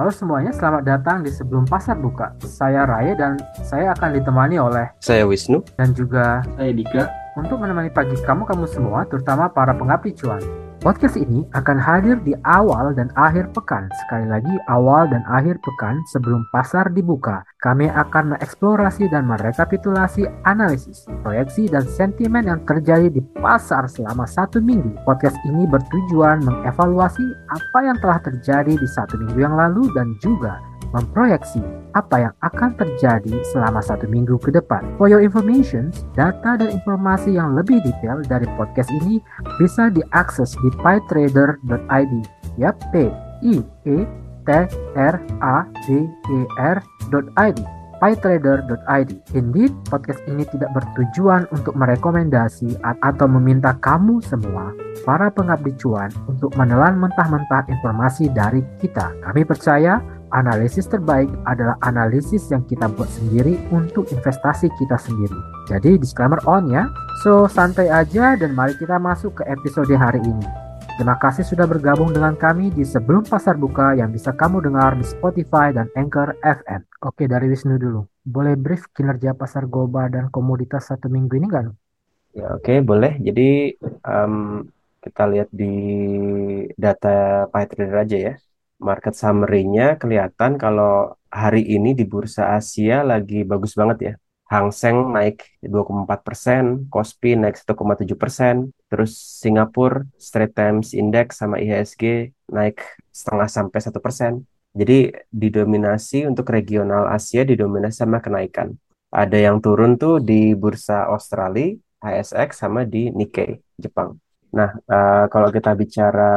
Halo semuanya, selamat datang di Sebelum Pasar Buka. Saya Raya dan saya akan ditemani oleh Saya Wisnu. dan juga Saya Dika. untuk menemani pagi kamu-kamu semua, terutama para pengabdi cuan. Podcast ini akan hadir di awal dan akhir pekan. Sekali lagi, awal dan akhir pekan sebelum pasar dibuka. Kami akan mengeksplorasi dan merekapitulasi analisis, proyeksi, dan sentimen yang terjadi di pasar selama satu minggu. Podcast ini bertujuan mengevaluasi apa yang telah terjadi di satu minggu yang lalu dan juga memproyeksi apa yang akan terjadi selama satu minggu ke depan. For your information, data dan informasi yang lebih detail dari podcast ini bisa diakses di pytrader.id. Yap, P I E T R A D E R.id pytrader.id. Indeed, podcast ini tidak bertujuan untuk merekomendasi atau meminta kamu semua, para pengabdi cuan, untuk menelan mentah-mentah informasi dari kita. Kami percaya analisis terbaik adalah analisis yang kita buat sendiri untuk investasi kita sendiri. Jadi disclaimer on ya. So santai aja dan mari kita masuk ke episode hari ini. Terima kasih sudah bergabung dengan kami di Sebelum Pasar Buka yang bisa kamu dengar di Spotify dan Anchor FM. Oke, dari Wisnu dulu. Boleh brief kinerja pasar global dan komoditas satu minggu ini? Nu? Ya, oke, boleh. Jadi em, kita lihat di data PyTrader aja ya. Market summary-nya kelihatan kalau hari ini di bursa Asia lagi bagus banget ya. Hang Seng naik 2,4 persen, Kospi naik 1,7 persen, terus Singapura Straits Times Index sama IHSG naik setengah sampai satu persen. Jadi didominasi untuk regional Asia didominasi sama kenaikan. Ada yang turun tuh di bursa Australia, HSX sama di Nikkei, Jepang. Nah, eh, kalau kita bicara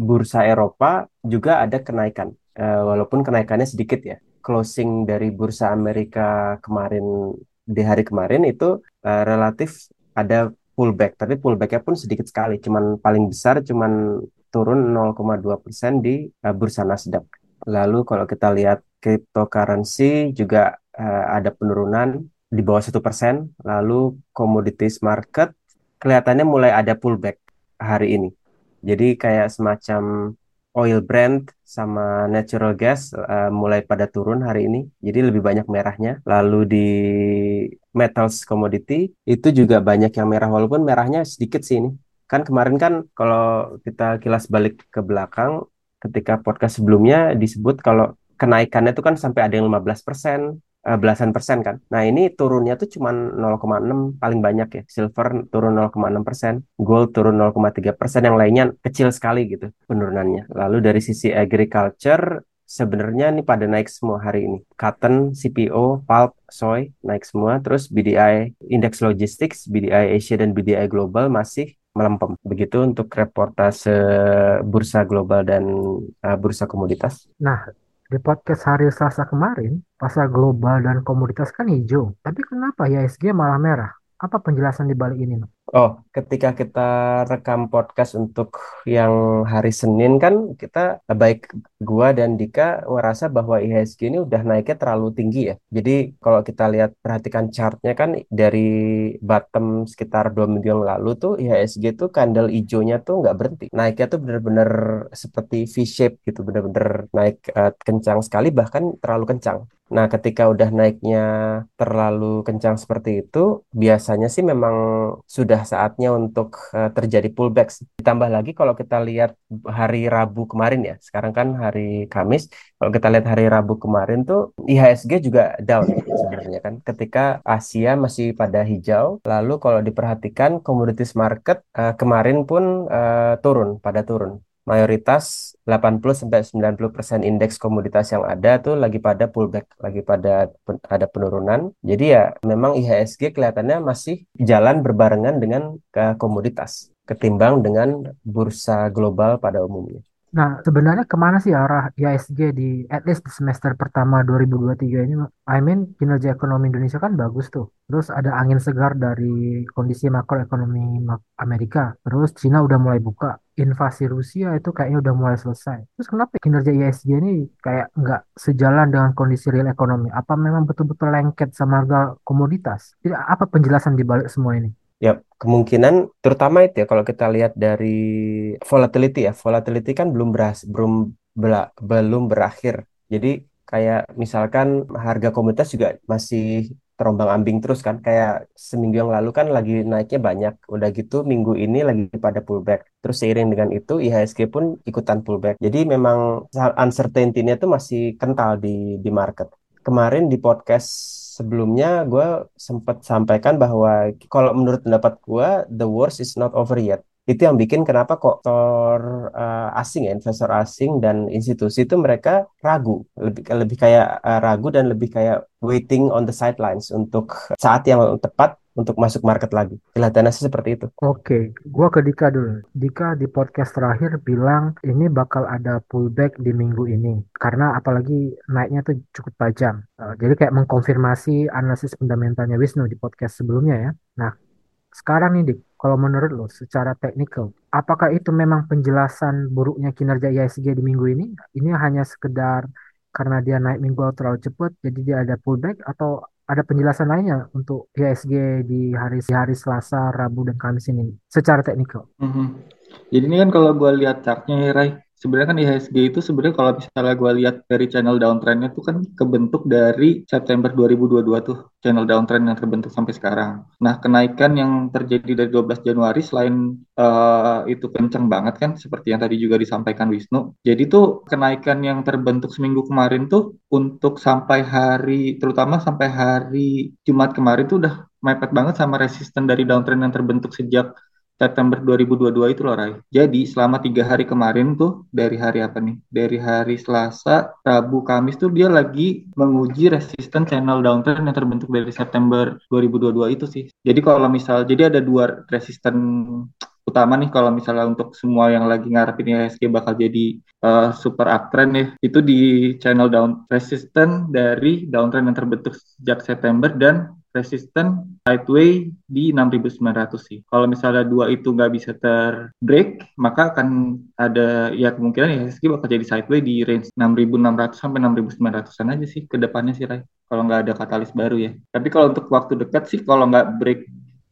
bursa Eropa juga ada kenaikan, Eh, walaupun kenaikannya sedikit ya. Closing dari bursa Amerika kemarin di hari kemarin itu eh, relatif ada pullback, tapi pullbacknya pun sedikit sekali, cuman paling besar cuman turun 0,2 persen di eh, bursa Nasdaq. Lalu kalau kita lihat cryptocurrency juga eh, ada penurunan di bawah satu persen. Lalu commodities market kelihatannya mulai ada pullback hari ini. Jadi kayak semacam oil Brent sama natural gas eh, mulai pada turun hari ini. Jadi lebih banyak merahnya. Lalu di metals commodity itu juga banyak yang merah walaupun merahnya sedikit sih ini. Kan kemarin kan kalau kita kilas balik ke belakang ketika podcast sebelumnya disebut kalau kenaikannya itu kan sampai ada yang 15 eh, belasan persen kan. Nah ini turunnya tuh cuma 0,6 paling banyak ya. Silver turun 0,6 persen, gold turun 0,3 persen, yang lainnya kecil sekali gitu penurunannya. Lalu dari sisi agriculture sebenarnya ini pada naik semua hari ini. Cotton, CPO, pulp, soy naik semua. Terus BDI, Index Logistics, BDI Asia dan BDI Global masih melempem. Begitu untuk reportase bursa global dan uh, bursa komoditas. Nah, di podcast hari Selasa kemarin, pasar global dan komoditas kan hijau. Tapi kenapa IHSG malah merah? Apa penjelasan di balik ini? Oh, ketika kita rekam podcast untuk yang hari Senin kan kita baik gua dan Dika merasa bahwa IHSG ini udah naiknya terlalu tinggi ya. Jadi kalau kita lihat perhatikan chartnya kan dari bottom sekitar dua minggu yang lalu tuh IHSG tuh candle hijaunya tuh nggak berhenti. Naiknya tuh bener-bener seperti V-shape gitu, bener-bener naik eh, kencang sekali bahkan terlalu kencang. Nah, ketika udah naiknya terlalu kencang seperti itu, biasanya sih memang sudah saatnya untuk eh, terjadi pullback. Ditambah lagi kalau kita lihat hari Rabu kemarin ya, sekarang kan hari Kamis. Kalau kita lihat hari Rabu kemarin tuh IHSG juga down sebenarnya kan. Ketika Asia masih pada hijau, lalu kalau diperhatikan commodities market eh, kemarin pun eh, turun, pada turun mayoritas 80-90% indeks komoditas yang ada tuh lagi pada pullback, lagi pada pen- ada penurunan. Jadi ya memang IHSG kelihatannya masih jalan berbarengan dengan ke komoditas ketimbang dengan bursa global pada umumnya. Nah, sebenarnya ke mana sih arah IHSG di at least di semester pertama 2023 ini? I mean, kinerja ekonomi Indonesia kan bagus tuh. Terus ada angin segar dari kondisi makroekonomi mak- Amerika. Terus Cina udah mulai buka. Invasi Rusia itu kayaknya udah mulai selesai. Terus kenapa kinerja IHSG ini kayak nggak sejalan dengan kondisi real ekonomi? Apa memang betul-betul lengket sama harga komoditas? Tidak, apa penjelasan di balik semua ini? Ya, kemungkinan terutama itu ya kalau kita lihat dari volatility ya, volatility kan belum berhasil, belum belum berakhir. Jadi kayak misalkan harga komunitas juga masih terombang-ambing terus kan. Kayak seminggu yang lalu kan lagi naiknya banyak. Udah gitu minggu ini lagi pada pullback. Terus seiring dengan itu IHSG pun ikutan pullback. Jadi memang uncertainty-nya tuh masih kental di di market. Kemarin di podcast sebelumnya gue sempat sampaikan bahwa kalau menurut pendapat gue the worst is not over yet. Itu yang bikin kenapa kok investor uh, asing ya investor asing dan institusi itu mereka ragu. Lebih lebih kayak uh, ragu dan lebih kayak waiting on the sidelines untuk saat yang tepat untuk masuk market lagi. Kelihatannya sih seperti itu. Oke, gua ke Dika dulu. Dika di podcast terakhir bilang ini bakal ada pullback di minggu ini karena apalagi naiknya tuh cukup tajam. Uh, jadi kayak mengkonfirmasi analisis fundamentalnya Wisnu di podcast sebelumnya ya. Nah, sekarang nih Dik, kalau menurut lo secara teknikal, apakah itu memang penjelasan buruknya kinerja IISG di minggu ini? Ini hanya sekedar karena dia naik minggu terlalu cepat, jadi dia ada pullback atau ada penjelasan lainnya untuk IISG di hari di hari Selasa, Rabu, dan Kamis ini secara teknikal? Mm -hmm. Jadi ini kan kalau gue lihat chartnya ya, sebenarnya kan IHSG itu sebenarnya kalau misalnya gue lihat dari channel downtrendnya tuh kan kebentuk dari September 2022 tuh channel downtrend yang terbentuk sampai sekarang. Nah kenaikan yang terjadi dari 12 Januari selain uh, itu kencang banget kan seperti yang tadi juga disampaikan Wisnu. Jadi tuh kenaikan yang terbentuk seminggu kemarin tuh untuk sampai hari terutama sampai hari Jumat kemarin tuh udah mepet banget sama resisten dari downtrend yang terbentuk sejak September 2022 itu loh Rai. Jadi selama tiga hari kemarin tuh dari hari apa nih? Dari hari Selasa, Rabu, Kamis tuh dia lagi menguji resisten channel downtrend yang terbentuk dari September 2022 itu sih. Jadi kalau misal, jadi ada dua resisten utama nih kalau misalnya untuk semua yang lagi ngarepin IHSG bakal jadi uh, super uptrend ya itu di channel down resisten dari downtrend yang terbentuk sejak September dan resisten sideway di 6900 sih. Kalau misalnya dua itu nggak bisa terbreak, maka akan ada ya kemungkinan ya IHSG bakal jadi sideway di range 6600 sampai 6900-an aja sih ke depannya sih Ray. Kalau nggak ada katalis baru ya. Tapi kalau untuk waktu dekat sih kalau nggak break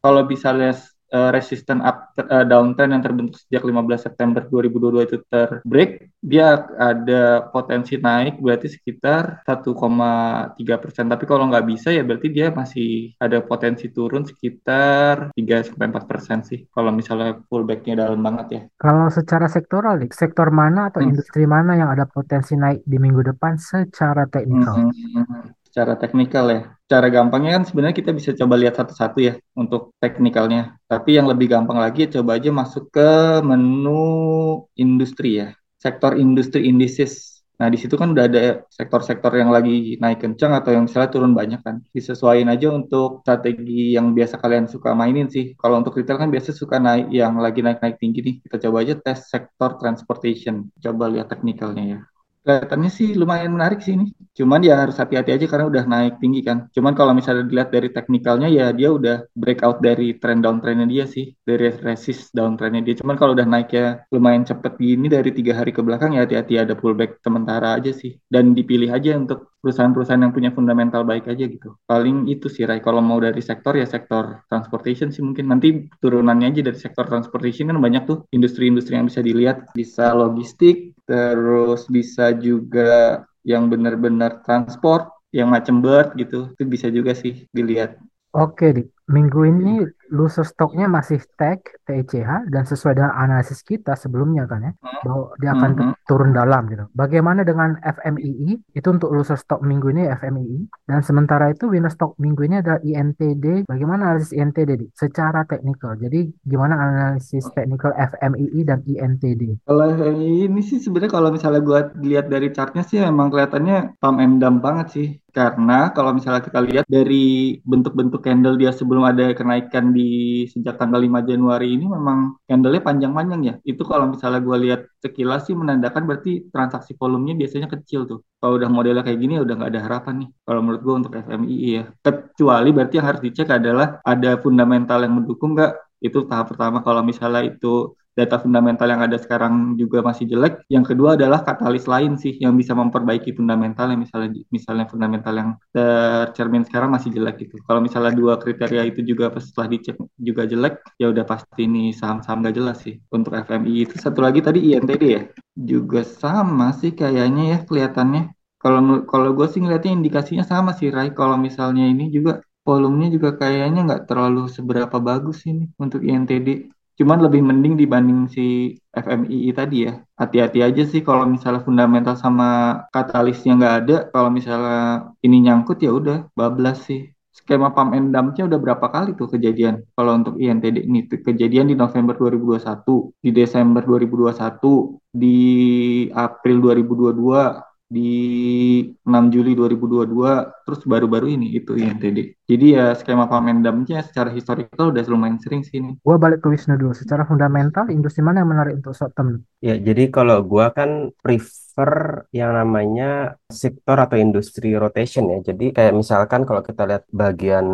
kalau misalnya uh, resisten up uh, downtrend yang terbentuk sejak 15 September 2022 itu terbreak, dia ada potensi naik berarti sekitar 1,3 persen. Tapi kalau nggak bisa ya berarti dia masih ada potensi turun sekitar 3 sampai 4 persen sih. Kalau misalnya pullbacknya dalam banget ya. Kalau secara sektoral, sektor mana atau hmm. industri mana yang ada potensi naik di minggu depan secara teknikal? Hmm secara teknikal ya. Cara gampangnya kan sebenarnya kita bisa coba lihat satu-satu ya untuk teknikalnya. Tapi yang lebih gampang lagi coba aja masuk ke menu industri ya. Sektor industri indices. Nah, di situ kan udah ada sektor-sektor yang lagi naik kencang atau yang misalnya turun banyak kan. Disesuaikan aja untuk strategi yang biasa kalian suka mainin sih. Kalau untuk retail kan biasa suka naik yang lagi naik-naik tinggi nih. Kita coba aja tes sektor transportation. Coba lihat teknikalnya ya kelihatannya sih lumayan menarik sih ini. Cuman ya harus hati-hati aja karena udah naik tinggi kan. Cuman kalau misalnya dilihat dari teknikalnya ya dia udah breakout dari trend downtrendnya dia sih. Dari resist downtrendnya dia. Cuman kalau udah naik ya lumayan cepet gini dari tiga hari ke belakang ya hati-hati ada pullback sementara aja sih. Dan dipilih aja untuk perusahaan-perusahaan yang punya fundamental baik aja gitu. Paling itu sih Rai. Kalau mau dari sektor ya sektor transportation sih mungkin. Nanti turunannya aja dari sektor transportation kan banyak tuh industri-industri yang bisa dilihat. Bisa logistik, terus bisa juga yang benar-benar transport, yang macam bird gitu. Itu bisa juga sih dilihat. Oke. Minggu ini loser stocknya masih tag TECH dan sesuai dengan analisis kita sebelumnya kan ya hmm. bahwa dia akan mm -hmm. turun dalam gitu. Bagaimana dengan FMII? Itu untuk loser stock minggu ini FMII dan sementara itu winner stock minggu ini adalah INTD. Bagaimana analisis INTD di? secara teknikal? Jadi gimana analisis teknikal FMII dan INTD? Kalau FMII ini sih sebenarnya kalau misalnya gue lihat dari chartnya sih memang kelihatannya pump and dump banget sih. Karena kalau misalnya kita lihat dari bentuk-bentuk candle dia sebelum ada kenaikan di sejak tanggal 5 Januari ini memang candle-nya panjang-panjang ya. Itu kalau misalnya gue lihat sekilas sih menandakan berarti transaksi volumenya biasanya kecil tuh. Kalau udah modelnya kayak gini ya udah nggak ada harapan nih. Kalau menurut gue untuk FMI ya. Kecuali berarti yang harus dicek adalah ada fundamental yang mendukung nggak. Itu tahap pertama kalau misalnya itu data fundamental yang ada sekarang juga masih jelek. Yang kedua adalah katalis lain sih yang bisa memperbaiki fundamental yang misalnya misalnya fundamental yang tercermin sekarang masih jelek gitu. Kalau misalnya dua kriteria itu juga setelah dicek juga jelek, ya udah pasti ini saham-saham gak jelas sih. Untuk FMI itu satu lagi tadi INTD ya, juga sama sih kayaknya ya kelihatannya. Kalau kalau gue sih ngeliatnya indikasinya sama sih Rai. Kalau misalnya ini juga volumenya juga kayaknya nggak terlalu seberapa bagus ini untuk INTD. Cuman lebih mending dibanding si FMII tadi ya. Hati-hati aja sih kalau misalnya fundamental sama katalisnya nggak ada. Kalau misalnya ini nyangkut ya udah bablas sih. Skema pump and dumpnya udah berapa kali tuh kejadian kalau untuk INTD ini kejadian di November 2021, di Desember 2021, di April 2022, di 6 Juli 2022 terus baru-baru ini itu INTD. Jadi ya skema Pamendamnya secara historical udah lumayan sering sih ini. Gua balik ke Wisnu dulu. Secara fundamental industri mana yang menarik untuk short term? Ya, jadi kalau gua kan prefer yang namanya sektor atau industri rotation ya. Jadi kayak misalkan kalau kita lihat bagian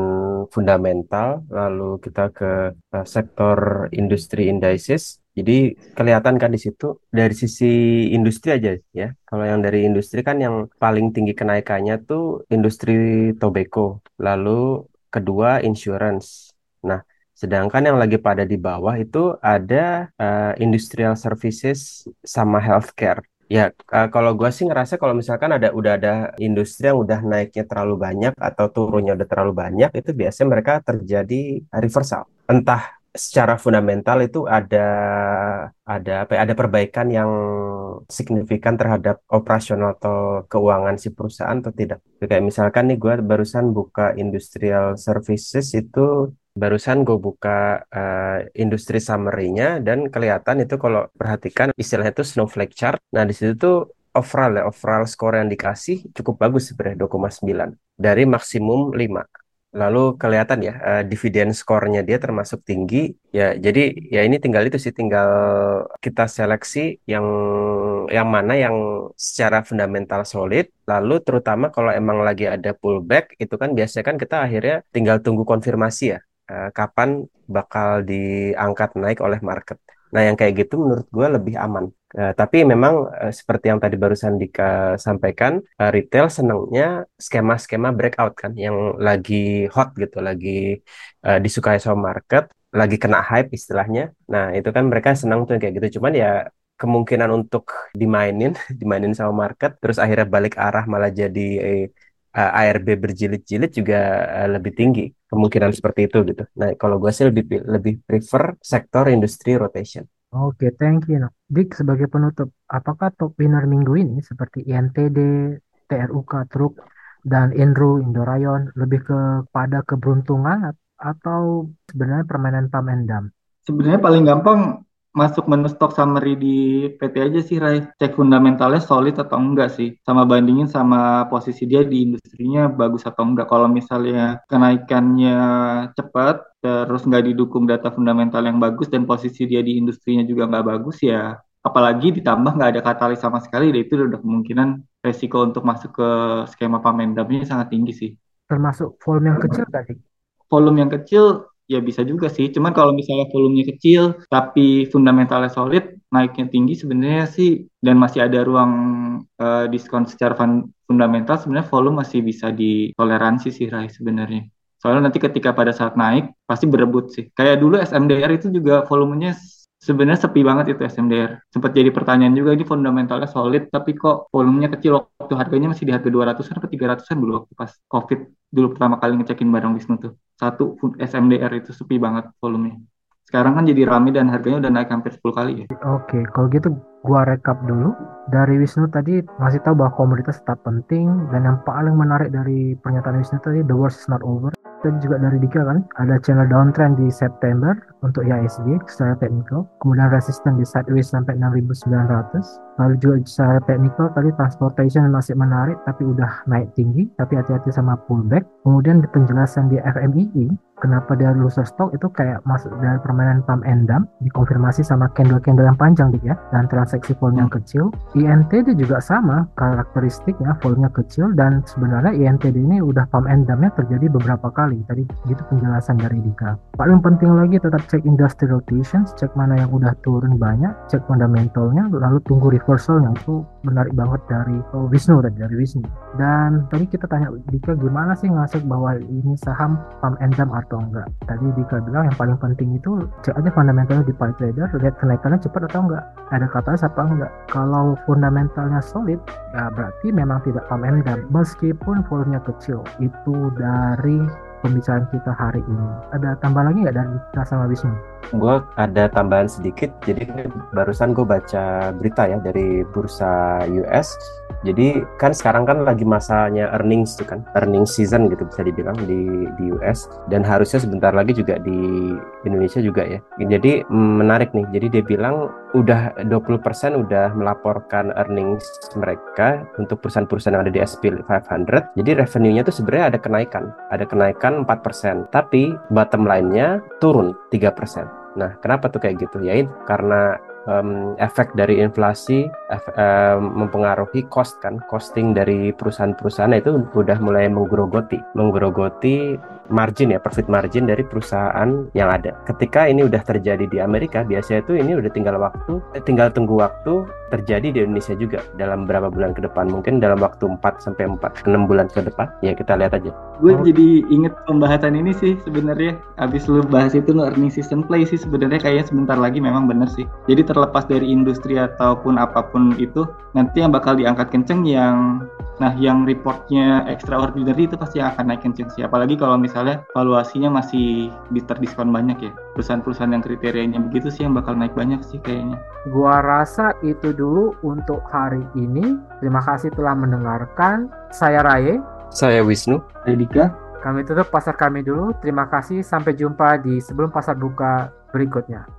fundamental lalu kita ke uh, sektor industri indices jadi kelihatan kan di situ dari sisi industri aja ya. Kalau yang dari industri kan yang paling tinggi kenaikannya tuh industri tobacco, lalu kedua insurance. Nah, sedangkan yang lagi pada di bawah itu ada uh, industrial services sama healthcare. Ya, uh, kalau gue sih ngerasa kalau misalkan ada udah ada industri yang udah naiknya terlalu banyak atau turunnya udah terlalu banyak, itu biasanya mereka terjadi reversal. Entah secara fundamental itu ada ada apa ya, ada perbaikan yang signifikan terhadap operasional atau keuangan si perusahaan atau tidak. Kayak misalkan nih gue barusan buka industrial services itu barusan gue buka uh, industri summary-nya dan kelihatan itu kalau perhatikan istilahnya itu snowflake chart. Nah di situ tuh overall ya overall score yang dikasih cukup bagus sebenarnya 2,9 dari maksimum 5 lalu kelihatan ya uh, dividen skornya dia termasuk tinggi. Ya jadi ya ini tinggal itu sih tinggal kita seleksi yang yang mana yang secara fundamental solid. Lalu terutama kalau emang lagi ada pullback itu kan biasanya kan kita akhirnya tinggal tunggu konfirmasi ya uh, kapan bakal diangkat naik oleh market. Nah yang kayak gitu menurut gue lebih aman Uh, tapi memang uh, seperti yang tadi barusan Dika sampaikan, uh, retail senangnya skema-skema breakout kan, yang lagi hot gitu, lagi uh, disukai sama market, lagi kena hype istilahnya. Nah itu kan mereka senang tuh kayak gitu. Cuman ya kemungkinan untuk dimainin, dimainin sama market, terus akhirnya balik arah malah jadi uh, ARB berjilid-jilid juga lebih tinggi kemungkinan seperti itu gitu. Nah kalau gue sih lebih lebih prefer sektor industri rotation. Oke, thank you. Dik, sebagai penutup, apakah top winner minggu ini seperti INTD, TRUK, Truk, dan Inru, Indorayon lebih kepada keberuntungan atau sebenarnya permainan pam Sebenarnya paling gampang masuk menu stock summary di PT aja sih Rai. Cek fundamentalnya solid atau enggak sih. Sama bandingin sama posisi dia di industrinya bagus atau enggak. Kalau misalnya kenaikannya cepat, terus nggak didukung data fundamental yang bagus dan posisi dia di industrinya juga nggak bagus ya apalagi ditambah nggak ada katalis sama sekali, itu udah kemungkinan resiko untuk masuk ke skema pamendamnya sangat tinggi sih. Termasuk volume yang kecil tadi? Volume yang kecil ya bisa juga sih. Cuman kalau misalnya volumenya kecil tapi fundamentalnya solid, naiknya tinggi sebenarnya sih dan masih ada ruang uh, diskon secara fun fundamental sebenarnya volume masih bisa ditoleransi sih Rai sebenarnya. Soalnya nanti ketika pada saat naik pasti berebut sih. Kayak dulu SMDR itu juga volumenya sebenarnya sepi banget itu SMDR. Sempat jadi pertanyaan juga ini fundamentalnya solid tapi kok volumenya kecil waktu harganya masih di harga 200-an atau 300-an dulu waktu pas Covid dulu pertama kali ngecekin barang Wisnu tuh. Satu SMDR itu sepi banget volumenya. Sekarang kan jadi rame dan harganya udah naik hampir 10 kali ya. Oke, kalau gitu gua rekap dulu. Dari Wisnu tadi masih tahu bahwa komoditas tetap penting dan yang paling menarik dari pernyataan Wisnu tadi the worst is not over dan juga dari Dika kan? Ada channel downtrend di September untuk IHSG secara teknikal. Kemudian resisten di sideways sampai 6900 Lalu juga secara teknikal tadi transportation masih menarik tapi udah naik tinggi, tapi hati-hati sama pullback. Kemudian di penjelasan di FMII kenapa dia loser stock itu kayak masuk dari permainan pump and dump dikonfirmasi sama candle-candle yang panjang dik ya dan transaksi volume yang kecil. INTD juga sama karakteristiknya volume kecil dan sebenarnya INTD ini udah pump and dumpnya terjadi beberapa kali. Tadi gitu penjelasan dari Dika. Paling penting lagi tetap cek industrial rotations cek mana yang udah turun banyak cek fundamentalnya lalu tunggu reversalnya. Itu menarik banget dari oh, Wisnu tadi dari Wisnu. Dan tadi kita tanya Dika gimana sih ngasih bahwa ini saham pump and dump atau enggak. Tadi Dika bilang yang paling penting itu aja fundamentalnya di pay trader lihat kenaikannya cepat atau enggak. Ada kata apa enggak. Kalau fundamentalnya solid ya berarti memang tidak and dump meskipun volumenya kecil itu dari pembicaraan kita hari ini. Ada tambah lagi nggak dari kita sama Wisnu gue ada tambahan sedikit jadi barusan gue baca berita ya dari bursa US jadi kan sekarang kan lagi masanya earnings tuh kan earnings season gitu bisa dibilang di di US dan harusnya sebentar lagi juga di Indonesia juga ya. Jadi menarik nih. Jadi dia bilang udah 20% udah melaporkan earnings mereka untuk perusahaan-perusahaan yang ada di SP 500 jadi revenue-nya tuh sebenarnya ada kenaikan. Ada kenaikan 4% tapi bottom line-nya turun 3% Nah, kenapa tuh kayak gitu? Ya karena um, efek dari inflasi um, mempengaruhi cost kan, costing dari perusahaan-perusahaan itu udah mulai menggerogoti, menggerogoti margin ya, profit margin dari perusahaan yang ada. Ketika ini udah terjadi di Amerika, biasanya itu ini udah tinggal waktu, eh, tinggal tunggu waktu terjadi di Indonesia juga dalam berapa bulan ke depan. Mungkin dalam waktu 4 sampai 4 6 bulan ke depan. Ya kita lihat aja. Gue oh. jadi inget pembahasan ini sih sebenarnya. Habis lu bahas itu lu earning season play sih sebenarnya kayaknya sebentar lagi memang bener sih. Jadi terlepas dari industri ataupun apa pun itu, nanti yang bakal diangkat kenceng yang Nah, yang reportnya extraordinary itu pasti akan naik kenceng sih. Apalagi kalau misalnya valuasinya masih terdiskon banyak ya. Perusahaan-perusahaan yang kriterianya begitu sih yang bakal naik banyak sih kayaknya. Gua rasa itu dulu untuk hari ini. Terima kasih telah mendengarkan. Saya Raye. Saya Wisnu. Saya Dika. Kami tutup pasar kami dulu. Terima kasih. Sampai jumpa di sebelum pasar buka berikutnya.